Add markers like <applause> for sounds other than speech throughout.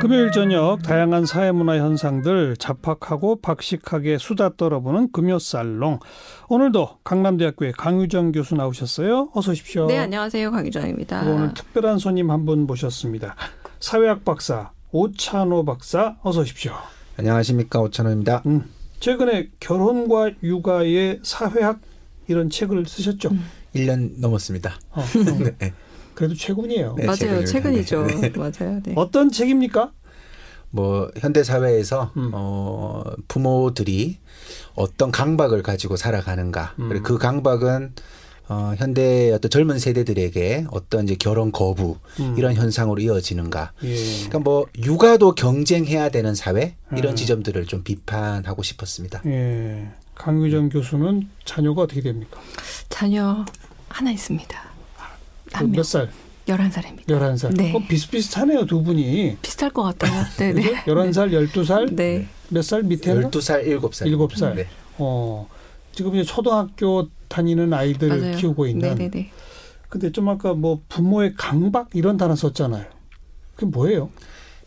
금요일 저녁 다양한 사회문화 현상들 잡학하고 박식하게 수다 떨어보는 금요살롱. 오늘도 강남대학교의 강유정 교수 나오셨어요. 어서 오십시오. 네, 안녕하세요. 강유정입니다. 오늘 특별한 손님 한 분 모셨습니다. 사회학 박사 오찬호 박사 어서 오십시오. 안녕하십니까 오찬호입니다. 음, 최근에 결혼과 육아의 사회학 이런 책을 쓰셨죠? 음. 1년 넘었습니다. 어, 어. <laughs> 네. 그래도 최근이에요. 네, 맞아요. 최근이죠. 네. 맞아요. 네. 어떤 책입니까? 뭐 현대 사회에서 음. 어 부모들이 어떤 강박을 가지고 살아가는가 음. 그리고 그 강박은 어 현대 어떤 젊은 세대들에게 어떤 이제 결혼 거부 음. 이런 현상으로 이어지는가 예. 그러니까 뭐 육아도 경쟁해야 되는 사회 이런 음. 지점들을 좀 비판하고 싶었습니다. 예. 강유정 교수는 자녀가 어떻게 됩니까? 자녀 하나 있습니다. 몇 살? 11살입니다. 11살. 네. 어, 비슷비슷하네요, 두 분이. 비슷할 것 같아요. <laughs> 네, 네. 11살, 12살? 네. 몇 살 밑에는? 12살, 7살. 7살. 네. 어. 지금 이제 초등학교 다니는 아이들을 맞아요. 키우고 있는. 네, 네, 네. 근데 좀 아까 뭐 부모의 강박 이런 단어 썼잖아요. 그게 뭐예요?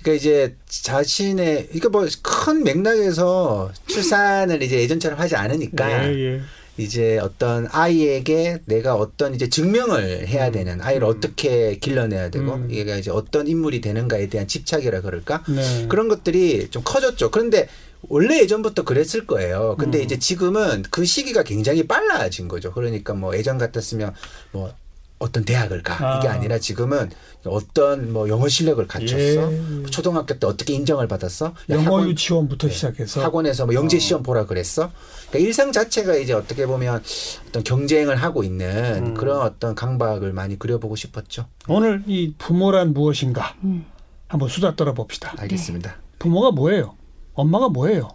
그러니까 이제 자신의 그러니까 뭐 큰 맥락에서 출산을 이제 예전처럼 하지 않으니까 예, 예. 이제 어떤 아이에게 내가 어떤 이제 증명을 해야 음. 되는 아이를 음. 어떻게 길러내야 되고 음. 이게 이제 어떤 인물이 되는가에 대한 집착이라 그럴까 네. 그런 것들이 좀 커졌죠. 그런데 원래 예전부터 그랬을 거예요. 근데 음. 이제 지금은 그 시기가 굉장히 빨라진 거죠. 그러니까 뭐 예전 같았으면 뭐 어떤 대학을 가 아. 이게 아니라 지금은 어떤 뭐 영어 실력을 갖췄어 예. 초등학교 때 어떻게 인정을 받았어 영어 학원, 유치원부터 네. 시작해서 학원에서 뭐 영재 어. 시험 보라 그랬어 그러니까 일상 자체가 이제 어떻게 보면 어떤 경쟁을 하고 있는 음. 그런 어떤 강박을 많이 그려보고 싶었죠 오늘 이 부모란 무엇인가 음. 한번 수다 떨어봅시다 알겠습니다 네. 부모가 뭐예요 엄마가 뭐예요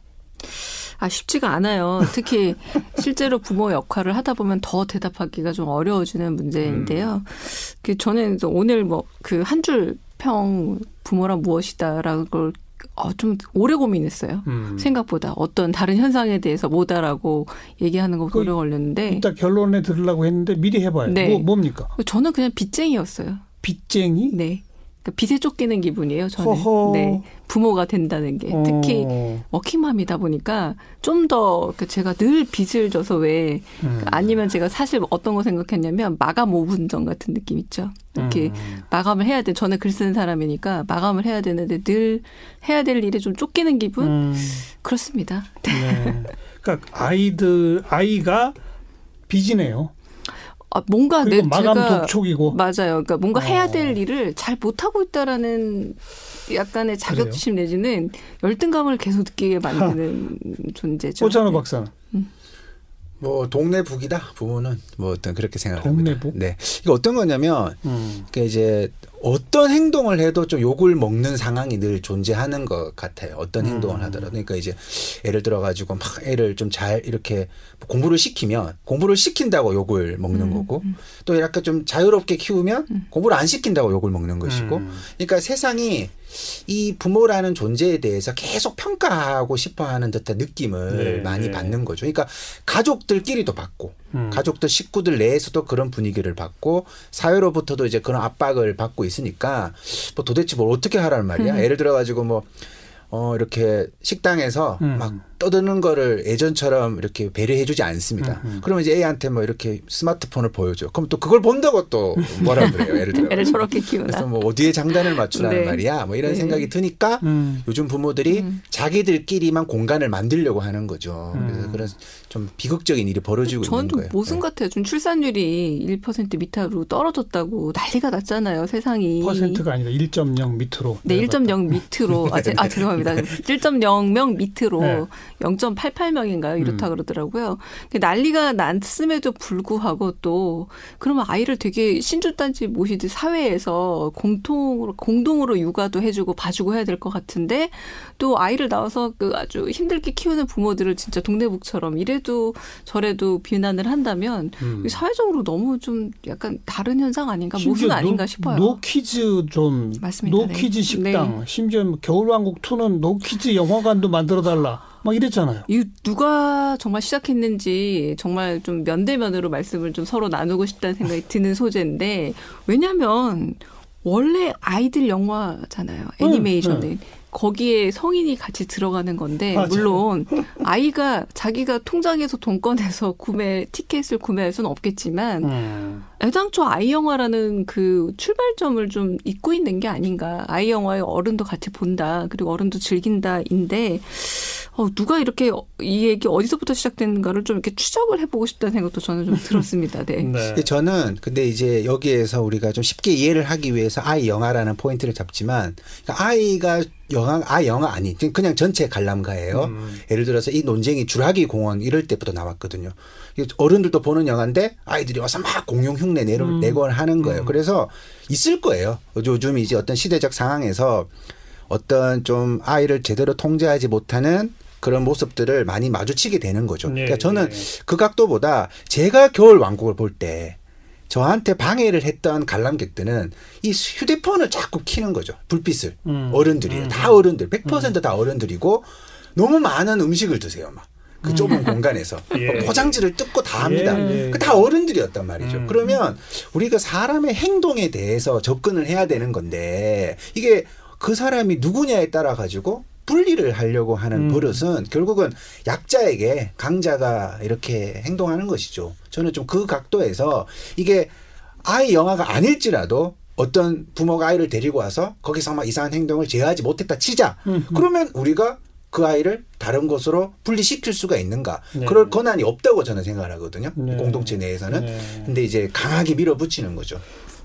아, 쉽지가 않아요. 특히 <laughs> 실제로 부모 역할을 하다 보면 더 대답하기가 좀 어려워지는 문제인데요. 음. 그 저는 오늘 뭐 그 한 줄 평 부모란 무엇이다라는 걸 어, 좀 오래 고민했어요. 음. 생각보다 어떤 다른 현상에 대해서 못알라고 얘기하는 거 오래 걸렸는데 일단 결론에 들으려고 했는데 미리 해봐요. 네. 뭐 뭡니까? 저는 그냥 빚쟁이였어요. 빚쟁이? 네. 그러니까 빚에 쫓기는 기분이에요. 저는. 허허. 네. 부모가 된다는 게 특히 어. 워킹맘이다 보니까 좀 더 제가 늘 빚을 져서 왜 음. 아니면 제가 사실 어떤 거 생각했냐면 마감 5분전 같은 느낌 있죠. 이렇게 음. 마감을 해야 돼. 저는 글 쓰는 사람이니까 마감을 해야 되는데 늘 해야 될 일에 좀 쫓기는 기분 음. 그렇습니다. 네. 그러니까 아이들 아이가 빚이네요. 아, 뭔가 내 마감 제가 독촉이고 맞아요. 그러니까 뭔가 어. 해야 될 일을 잘 못하고 있다라는 약간의 자격지심 그래요? 내지는 열등감을 계속 느끼게 만드는 존재죠. 오찬호 네. 박사는. 음. 뭐 동네 북이다 부모는 뭐 어떤 그렇게 생각합니다. 동네 북? 네. 이게 어떤 거냐면 음. 그러니까 이제 어떤 행동을 해도 좀 욕을 먹는 상황이 늘 존재하는 것 같아요. 어떤 음. 행동을 하더라도. 그러니까 이제 예를 들어 가지고 막 애를 좀 잘 이렇게 공부를 시키면 공부를 시킨다고 욕을 먹는 음. 거고 또 약간 좀 자유롭게 키우면 음. 공부를 안 시킨다고 욕을 먹는 것이고 음. 그러니까 세상이 이 부모라는 존재에 대해서 계속 평가하고 싶어 하는 듯한 느낌을 네, 많이 네. 받는 거죠. 그러니까 가족들끼리도 받고 음. 가족들 식구들 내에서도 그런 분위기를 받고 사회로부터도 이제 그런 압박을 받고 있으니까 뭐 도대체 뭘 어떻게 하라는 말이야. 음. 예를 들어 가지고 뭐 어, 이렇게 식당에서 음. 막 떠드는 거를 예전처럼 이렇게 배려해주지 않습니다. 음, 음. 그러면 이제 애한테 뭐 이렇게 스마트폰을 보여줘. 그럼 또 그걸 본다고 또 뭐라 그래요. 예를 들어. <laughs> 애를 저렇게 키우나. 그래서 뭐 어디에 장단을 맞추라는 네. 말이야. 뭐 이런 네. 생각이 드니까 음. 요즘 부모들이 음. 자기들끼리만 공간을 만들려고 하는 거죠. 그래서 음. 그런 좀 비극적인 일이 벌어지고 있는 거예요. 저는 모순 네. 같아요. 좀 출산율이 1% 밑으로 떨어졌다고 난리가 났잖아요. 세상이. 퍼센트가 아니라 1.0 밑으로. 네, 1.0 밑으로. 아, 제, 아 <laughs> 죄송합니다. 1.0명 밑으로. 네. 0.88명인가요? 이렇다 음. 그러더라고요. 난리가 났음에도 불구하고 또 그러면 아이를 되게 신주단지 모시듯 사회에서 공통으로 공동으로 육아도 해주고 봐주고 해야 될 것 같은데 또 아이를 낳아서 그 아주 힘들게 키우는 부모들을 진짜 동네북처럼 이래도 저래도 비난을 한다면 음. 사회적으로 너무 좀 약간 다른 현상 아닌가 모순 아닌가 싶어요. no kids zone 맞습니다. no kids 네. 식당 네. 심지어 겨울왕국 2는 no kids 영화관도 만들어 달라. 막 이랬잖아요. 이 누가 정말 시작했는지 정말 좀 면대면으로 말씀을 좀 서로 나누고 싶다는 생각이 드는 소재인데 왜냐하면 원래 아이들 영화잖아요. 애니메이션은. 네, 네. 거기에 성인이 같이 들어가는 건데 맞아요. 물론 아이가 자기가 통장에서 돈 꺼내서 구매 티켓을 구매할 수는 없겠지만 음. 애당초 아이 영화라는 그 출발점을 좀 잊고 있는 게 아닌가 아이 영화에 어른도 같이 본다 그리고 어른도 즐긴다인데 어, 누가 이렇게 이 얘기 어디서부터 시작됐는가를 좀 이렇게 추적을 해보고 싶다는 생각도 저는 좀 <laughs> 들었습니다. 네. 네. 저는 근데 이제 여기에서 우리가 좀 쉽게 이해를 하기 위해서 아이 영화라는 포인트를 잡지만 그러니까 아이가 영화 아 영화 아니 그냥 전체 관람가예요. 음. 예를 들어서 이 논쟁이 주라기 공원 이럴 때부터 나왔거든요. 어른들도 보는 영화인데 아이들이 와서 막 공룡 흉내 내고 음. 내곤 하는 거예요. 음. 그래서 있을 거예요. 요즘 이제 어떤 시대적 상황에서 어떤 좀 아이를 제대로 통제하지 못하는 그런 모습들을 많이 마주치게 되는 거죠. 네, 그러니까 저는 네. 그 각도보다 제가 겨울 왕국을 볼 때 저한테 방해를 했던 관람객들은 이 휴대폰을 자꾸 키는 거죠. 불빛을. 음. 어른들이에요. 음. 다 어른들. 100%다 음. 어른들이고 너무 많은 음식을 드세요. 막. 그 좁은 음. 공간에서 <laughs> 예. 포장지를 뜯고 다 합니다. 예. 예. 그다 어른들이었단 말이죠. 음. 그러면 우리가 사람의 행동에 대해서 접근을 해야 되는 건데 이게 그 사람이 누구냐에 따라 가지고 분리를 하려고 하는 음. 버릇은 결국은 약자에게 강자가 이렇게 행동하는 것이죠. 저는 좀 그 각도에서 이게 아이 영화가 아닐지라도 어떤 부모가 아이를 데리고 와서 거기서 막 이상한 행동을 제어하지 못했다 치자. 음. 그러면 우리가 그 아이를 다른 곳으로 분리시킬 수가 있는가? 네. 그럴 권한이 없다고 저는 생각을 하거든요. 네. 공동체 내에서는. 네. 근데 이제 강하게 밀어붙이는 거죠.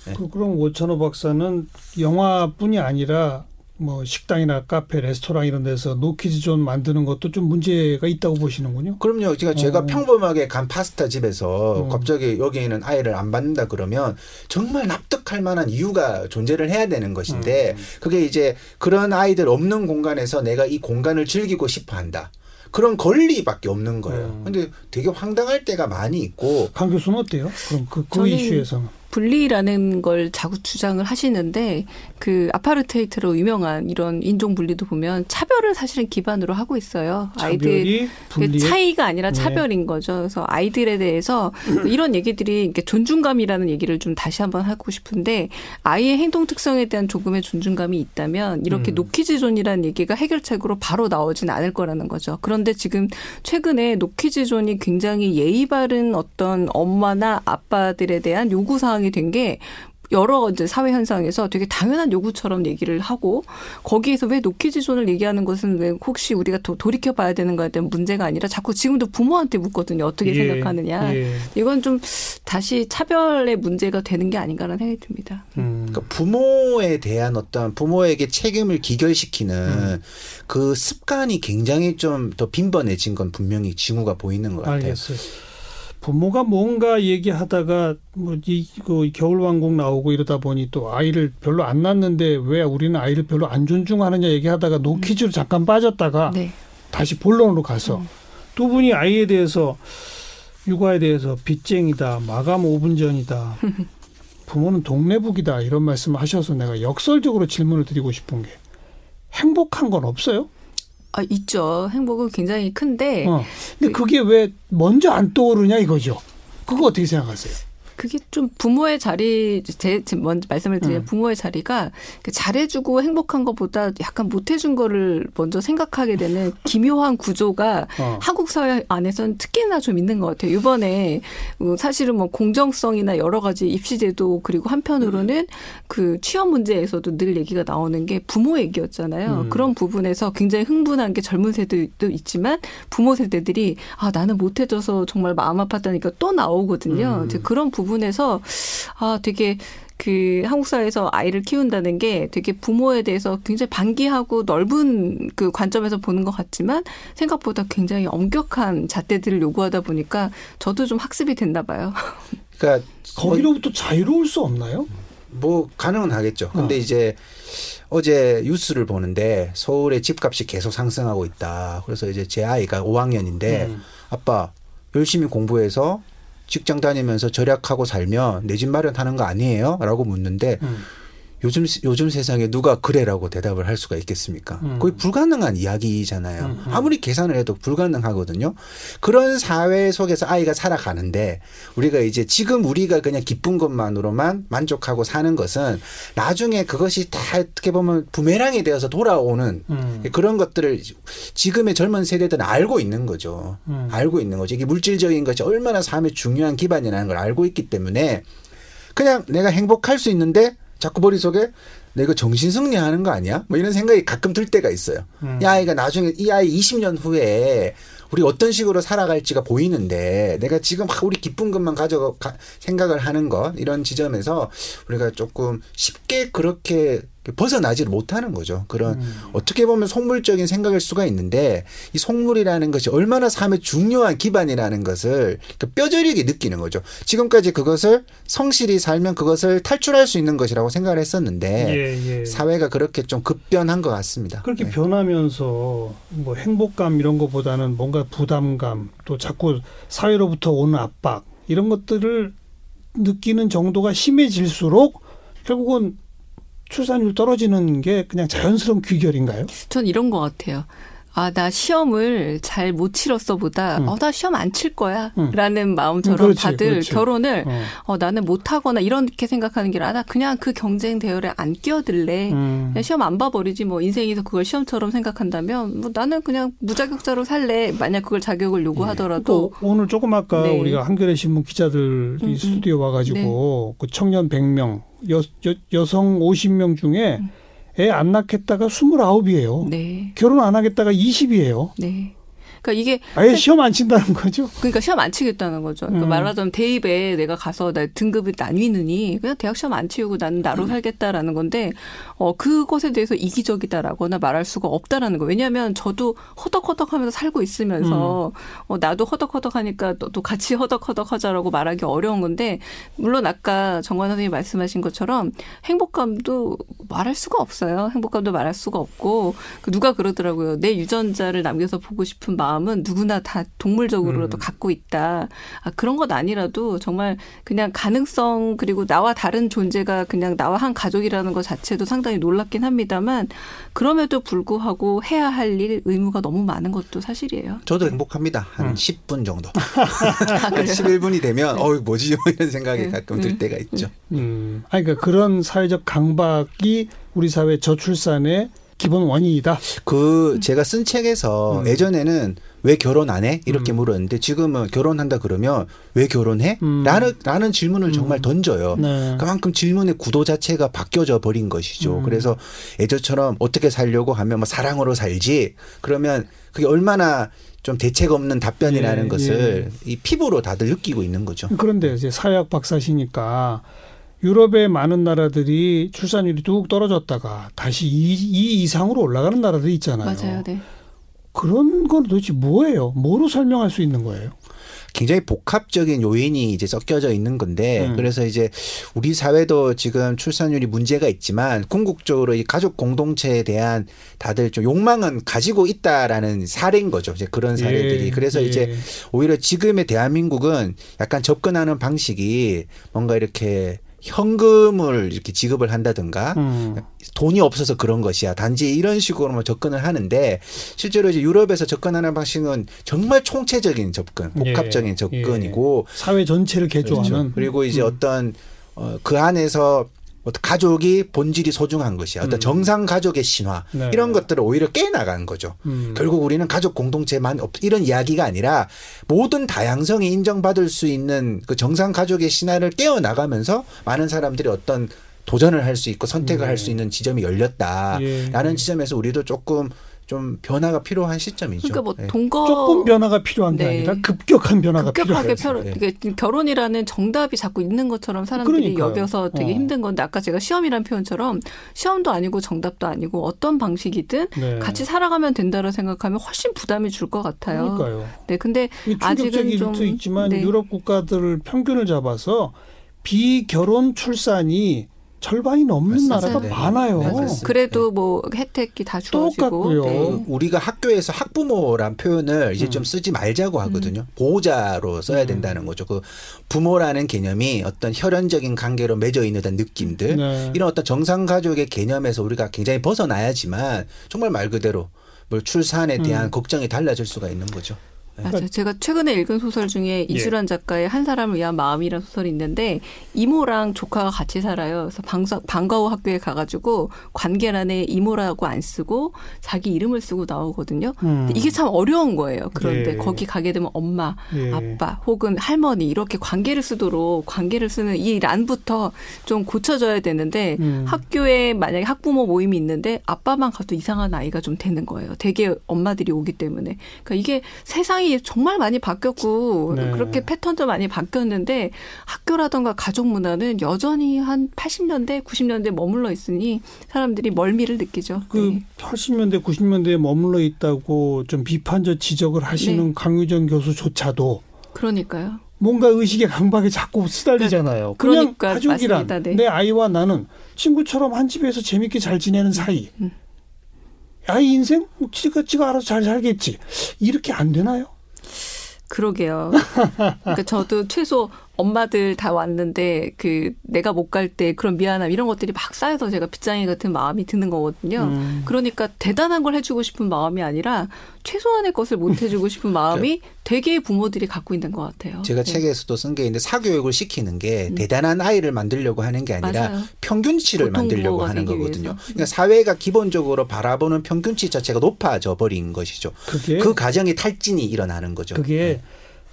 네. 그, 그럼 오천호 박사는 영화뿐이 아니라 뭐 식당이나 카페, 레스토랑 이런 데서 노키즈 존 만드는 것도 좀 문제가 있다고 보시는군요. 그럼요. 제가 제가 어. 평범하게 간 파스타 집에서 어. 갑자기 여기에는 아이를 안 받는다 그러면 정말 납득할 만한 이유가 존재를 해야 되는 것인데 어. 그게 이제 그런 아이들 없는 공간에서 내가 이 공간을 즐기고 싶어 한다. 그런 권리밖에 없는 거예요. 음. 근데 되게 황당할 때가 많이 있고. 강 교수는 어때요? 그럼 그, 그 이슈에서는. 분리라는 걸 자꾸 주장을 하시는데 그 아파르트헤이트로 유명한 이런 인종 분리도 보면 차별을 사실은 기반으로 하고 있어요. 아이들 그 차이가 아니라 네. 차별인 네. 거죠. 그래서 아이들에 대해서 이런 얘기들이 이렇게 존중감이라는 얘기를 좀 다시 한번 하고 싶은데 아이의 행동 특성에 대한 조금의 존중감이 있다면 이렇게 음. 노키즈존이라는 얘기가 해결책으로 바로 나오진 않을 거라는 거죠. 그런데 지금 최근에 노키즈존이 굉장히 예의 바른 어떤 엄마나 아빠들에 대한 요구 사항 상황이 된 게 여러 이제 사회 현상에서 되게 당연한 요구처럼 얘기를 하고 거기에서 왜 노키즈존을 얘기하는 것은 왜 혹시 우리가 도, 돌이켜 봐야 되는 거에 대한 문제가 아니라 자꾸 지금도 부모한테 묻거든요. 어떻게 예, 생각하느냐. 예. 이건 좀 다시 차별의 문제가 되는 게 아닌가라는 생각이 듭니다. 음. 그러니까 부모에 대한 어떤 부모에게 책임을 기결시키는 음. 그 습관이 굉장히 좀 더 빈번해진 건 분명히 징후가 보이는 것 같아요. 알겠어요. 부모가 뭔가 얘기하다가 뭐이 그 겨울왕국 나오고 이러다 보니 또 아이를 별로 안 낳는데 왜 우리는 아이를 별로 안 존중하느냐 얘기하다가 노키즈로 음. 잠깐 빠졌다가 네. 다시 본론으로 가서 음. 두 분이 아이에 대해서 육아에 대해서 빚쟁이다 마감 5분 전이다 <laughs> 부모는 동네북이다 이런 말씀을 하셔서 내가 역설적으로 질문을 드리고 싶은 게 행복한 건 없어요? 아, 있죠. 행복은 굉장히 큰데. 어. 근데 그, 그게 왜 먼저 안 떠오르냐 이거죠. 그거 어떻게 생각하세요? 그게 좀 부모의 자리 제, 제 먼저 말씀을 드리면 음. 부모의 자리가 그 잘해주고 행복한 것보다 약간 못해준 거를 먼저 생각하게 되는 <laughs> 기묘한 구조가 어. 한국 사회 안에서는 특히나 좀 있는 것 같아요. 이번에 뭐 사실은 뭐 공정성이나 여러 가지 입시제도 그리고 한편으로는 음. 그 취업 문제에서도 늘 얘기가 나오는 게 부모 얘기였잖아요. 음. 그런 부분에서 굉장히 흥분한 게 젊은 세대도 있지만 부모 세대들이 아 나는 못해줘서 정말 마음 아팠다니까 또 나오거든요. 음. 그런 부분 부분에서 아 되게 그 한국 사회에서 아이를 키운다는 게 되게 부모에 대해서 굉장히 반기하고 넓은 그 관점에서 보는 것 같지만 생각보다 굉장히 엄격한 잣대들을 요구하다 보니까 저도 좀 학습이 됐나 봐요. <laughs> 그러니까 거기로부터 자유로울 수 없나요? 뭐 가능은 하겠죠. 근데 어. 이제 어제 뉴스를 보는데 서울의 집값이 계속 상승하고 있다. 그래서 이제 제 아이가 5학년인데 음. 아빠 열심히 공부해서 직장 다니면서 절약하고 살면 내 집 마련하는 거 아니에요? 라고 묻는데 음. 요즘 요즘 세상에 누가 그래라고 대답을 할 수가 있겠습니까? 음. 거의 불가능한 이야기잖아요. 음. 아무리 계산을 해도 불가능하거든요. 그런 사회 속에서 아이가 살아가는데 우리가 이제 지금 우리가 그냥 기쁜 것만으로만 만족하고 사는 것은 나중에 그것이 다 어떻게 보면 부메랑이 되어서 돌아오는 음. 그런 것들을 지금의 젊은 세대들은 알고 있는 거죠. 음. 알고 있는 거죠. 이게 물질적인 것이 얼마나 삶의 중요한 기반이라는 걸 알고 있기 때문에 그냥 내가 행복할 수 있는데 자꾸 머릿속에 내가 정신 승리하는 거 아니야? 뭐 이런 생각이 가끔 들 때가 있어요. 음. 이 아이가 나중에 이 아이 20년 후에 우리 어떤 식으로 살아갈지가 보이는데 내가 지금 막 우리 기쁜 것만 가져 생각을 하는 것 이런 지점에서 우리가 조금 쉽게 그렇게 벗어나지를 못하는 거죠. 그런 음. 어떻게 보면 속물적인 생각일 수가 있는데 이 속물이라는 것이 얼마나 삶의 중요한 기반이라는 것을 그 뼈저리게 느끼는 거죠. 지금까지 그것을 성실히 살면 그것을 탈출할 수 있는 것이라고 생각을 했었는데 예, 예. 사회가 그렇게 좀 급변한 것 같습니다. 그렇게 네. 변하면서 뭐 행복감 이런 것보다는 뭔가 부담감 또 자꾸 사회로부터 오는 압박 이런 것들을 느끼는 정도가 심해질수록 결국은 출산율 떨어지는 게 그냥 자연스러운 귀결인가요? 전 이런 것 같아요. 아, 나 시험을 잘 못 치렀어 보다, 음. 어, 나 시험 안 칠 거야. 음. 라는 마음처럼 그렇지, 다들 그렇지. 결혼을, 어. 어. 나는 못 하거나 이렇게 생각하는 게 아니라, 나 그냥 그 경쟁 대열에 안 끼어들래. 음. 그냥 시험 안 봐버리지, 뭐, 인생에서 그걸 시험처럼 생각한다면, 뭐, 나는 그냥 무자격자로 살래. 만약 그걸 자격을 요구하더라도. 네. 오늘 조금 아까 네. 우리가 한겨레 신문 기자들이 음, 음. 스튜디오 와가지고, 네. 그 청년 100명, 여, 여, 여 성 50명 중에, 음. 애안 낳겠다가 29이에요. 네. 결혼 안 하겠다가 20이에요. 네. 그러니까 이게 아예 시험 안 친다는 거죠. 그러니까 시험 안 치겠다는 거죠. 그러니까 음. 말하자면 대입에 내가 가서 나 등급을 나뉘느니 그냥 대학 시험 안 치우고 나는 나로 음. 살겠다라는 건데 어 그것에 대해서 이기적이다라거나 말할 수가 없다라는 거. 왜냐하면 저도 허덕허덕하면서 살고 있으면서 음. 어 나도 허덕허덕하니까 또 같이 허덕허덕하자라고 말하기 어려운 건데 물론 아까 정관 선생님 말씀하신 것처럼 행복감도 말할 수가 없어요. 행복감도 말할 수가 없고 그 누가 그러더라고요. 내 유전자를 남겨서 보고 싶은 마음 마음은 누구나 다 동물적으로도 음. 갖고 있다. 아, 그런 것 아니라도 정말 그냥 가능성 그리고 나와 다른 존재가 그냥 나와 한 가족이라는 것 자체도 상당히 놀랍긴 합니다만 그럼에도 불구하고 해야 할 일 의무가 너무 많은 것도 사실이에요. 저도 행복합니다. 한 음. 10분 정도. <laughs> 아, 11분이 되면 네. 어이 뭐지 뭐 이런 생각이 네. 가끔 들 음. 때가 있죠. 음. 아니 그러니까 그런 사회적 강박이 우리 사회 저출산의 기본 원인이다. 그 제가 쓴 책에서 음. 예전에는 왜 결혼 안 해? 이렇게 음. 물었는데 지금은 결혼한다 그러면 왜 결혼해? 음. 라는 라는 질문을 음. 정말 던져요. 네. 그만큼 질문의 구도 자체가 바뀌어져 버린 것이죠. 음. 그래서 예전처럼 어떻게 살려고 하면 뭐 사랑으로 살지. 그러면 그게 얼마나 좀 대책 없는 답변이라는 예, 것을 예. 이 피부로 다들 느끼고 있는 거죠. 그런데 이제 사회학 박사시니까 유럽의 많은 나라들이 출산율이 뚝 떨어졌다가 다시 2, 2 이상으로 올라가는 나라들이 있잖아요. 맞아요. 네. 그런 건 도대체 뭐예요? 뭐로 설명할 수 있는 거예요? 굉장히 복합적인 요인이 이제 섞여져 있는 건데 음. 그래서 이제 우리 사회도 지금 출산율이 문제가 있지만 궁극적으로 이 가족 공동체에 대한 다들 좀 욕망은 가지고 있다라는 사례인 거죠. 이제 그런 사례들이. 예. 그래서 예. 이제 오히려 지금의 대한민국은 약간 접근하는 방식이 뭔가 이렇게 현금을 이렇게 지급을 한다든가 음. 돈이 없어서 그런 것이야. 단지 이런 식으로만 접근을 하는데 실제로 이제 유럽에서 접근하는 방식은 정말 총체적인 접근, 예. 복합적인 예. 접근이고 예. 사회 전체를 개조하는 그렇죠. 그리고 이제 음. 어떤 어, 그 안에서 가족이 본질이 소중한 것이야. 어떤 음. 정상 가족의 신화 네. 이런 것들을 오히려 깨나가는 거죠. 음. 결국 우리는 가족 공동체만 이런 이야기가 아니라 모든 다양성이 인정받을 수 있는 그 정상 가족의 신화를 깨어 나가면서 많은 사람들이 어떤 도전을 할 수 있고 선택을 네. 할수 있는 지점이 열렸다라는 예. 지점에서 우리도 조금 좀 변화가 필요한 시점이죠. 그러니까 뭐 네. 동거 조금 변화가 필요한 게 네. 아니라 급격한 변화가 급격하게 필요한 네. 그러니까 결혼이라는 정답이 자꾸 있는 것처럼 사람들이 그러니까요. 여겨서 되게 어. 힘든 건데 아까 제가 시험이란 표현처럼 시험도 아니고 정답도 아니고 어떤 방식이든 네. 같이 살아가면 된다고 생각하면 훨씬 부담이 줄 것 같아요. 그러니까요. 네, 근데 아직은 좀 있지만 네. 유럽 국가들을 평균을 잡아서 비결혼 출산이 절반이 넘는 맞습니다. 나라가 네. 많아요. 네, 그래도 뭐 혜택이 다 주어지고 똑같고요. 네. 우리가 학교에서 학부모란 표현을 이제 음. 좀 쓰지 말자고 하거든요. 음. 보호자로 써야 음. 된다는 거죠. 그 부모라는 개념이 어떤 혈연적인 관계로 맺어 있는 느낌들 네. 이런 어떤 정상 가족의 개념에서 우리가 굉장히 벗어나야지만 정말 말 그대로 뭐 출산에 대한 음. 걱정이 달라질 수가 있는 거죠. 맞아요. 그러니까 제가 최근에 읽은 소설 중에 예. 이수란 작가의 한 사람을 위한 마음이라는 소설이 있는데 이모랑 조카가 같이 살아요. 그래서 방과, 방과 후 학교에 가가지고 관계란에 이모라고 안 쓰고 자기 이름을 쓰고 나오거든요. 음. 이게 참 어려운 거예요. 그런데 예. 거기 가게 되면 엄마, 예. 아빠 혹은 할머니 이렇게 관계를 쓰도록 관계를 쓰는 이 란부터 좀 고쳐져야 되는데 음. 학교에 만약에 학부모 모임이 있는데 아빠만 가도 이상한 아이가 좀 되는 거예요. 되게 엄마들이 오기 때문에. 그러니까 이게 세상 세상이 정말 많이 바뀌었고 네. 그렇게 패턴도 많이 바뀌었는데 학교라던가 가족 문화는 여전히 한 80년대, 90년대 머물러 있으니 사람들이 멀미를 느끼죠. 그 네. 80년대, 90년대에 머물러 있다고 좀 비판적 지적을 하시는 네. 강유정 교수조차도 그러니까요. 뭔가 의식의 강박에 자꾸 시달리잖아요. 그냥 그러니까 가족이란 네. 내 아이와 나는 친구처럼 한 집에서 재밌게 잘 지내는 사이. 음. 아이 인생 지가 지가 알아서 잘 살겠지. 이렇게 안 되나요? 그러게요. 그러니까 저도 최소 엄마들 다 왔는데 그 내가 못 갈 때 그런 미안함 이런 것들이 막 쌓여서 제가 빗장이 같은 마음이 드는 거거든요. 음. 그러니까 대단한 걸 해주고 싶은 마음이 아니라 최소한의 것을 못 해주고 싶은 <laughs> 마음이 되게 부모들이 갖고 있는 것 같아요. 제가 네. 책에서도 쓴 게 있는데 사교육을 시키는 게 음. 대단한 아이를 만들려고 하는 게 아니라 맞아요. 평균치를 만들려고 하는 거거든요. 그러니까 사회가 기본적으로 바라보는 평균치 자체가 높아져 버린 것이죠. 그 과정이 탈진이 일어나는 거죠. 그게 네.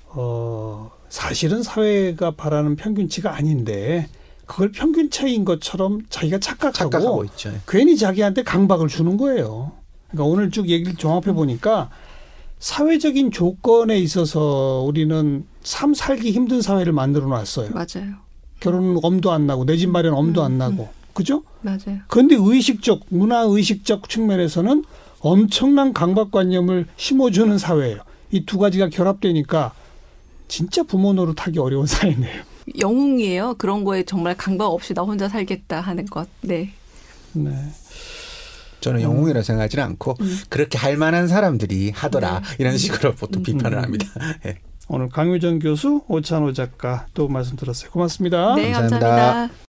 어. 사실은 사회가 바라는 평균치가 아닌데 그걸 평균차인 것처럼 자기가 착각하고, 착각하고 있죠. 괜히 자기한테 강박을 주는 거예요. 그러니까 오늘 쭉 얘기를 종합해 보니까 사회적인 조건에 있어서 우리는 삶 살기 힘든 사회를 만들어 놨어요. 맞아요. 결혼은 엄도 안 나고 내 집 마련 엄도 음, 안 나고. 음. 그죠? 맞아요. 그런데 의식적, 문화 의식적 측면에서는 엄청난 강박관념을 심어주는 사회예요. 이 두 가지가 결합되니까 진짜 부모 노릇하기 어려운 <laughs> 사회네요. 영웅이에요. 그런 거에 정말 강박 없이 나 혼자 살겠다 하는 것. 네. 네. 저는 영웅이라 고 생각하지는 않고 음. 그렇게 할 만한 사람들이 하더라 네. 이런 식으로 보통 음. 비판을 음. 합니다. <laughs> 네. 오늘 강유정 교수, 오찬호 작가 또 말씀 들었어요. 고맙습니다. 네, 감사합니다. 감사합니다.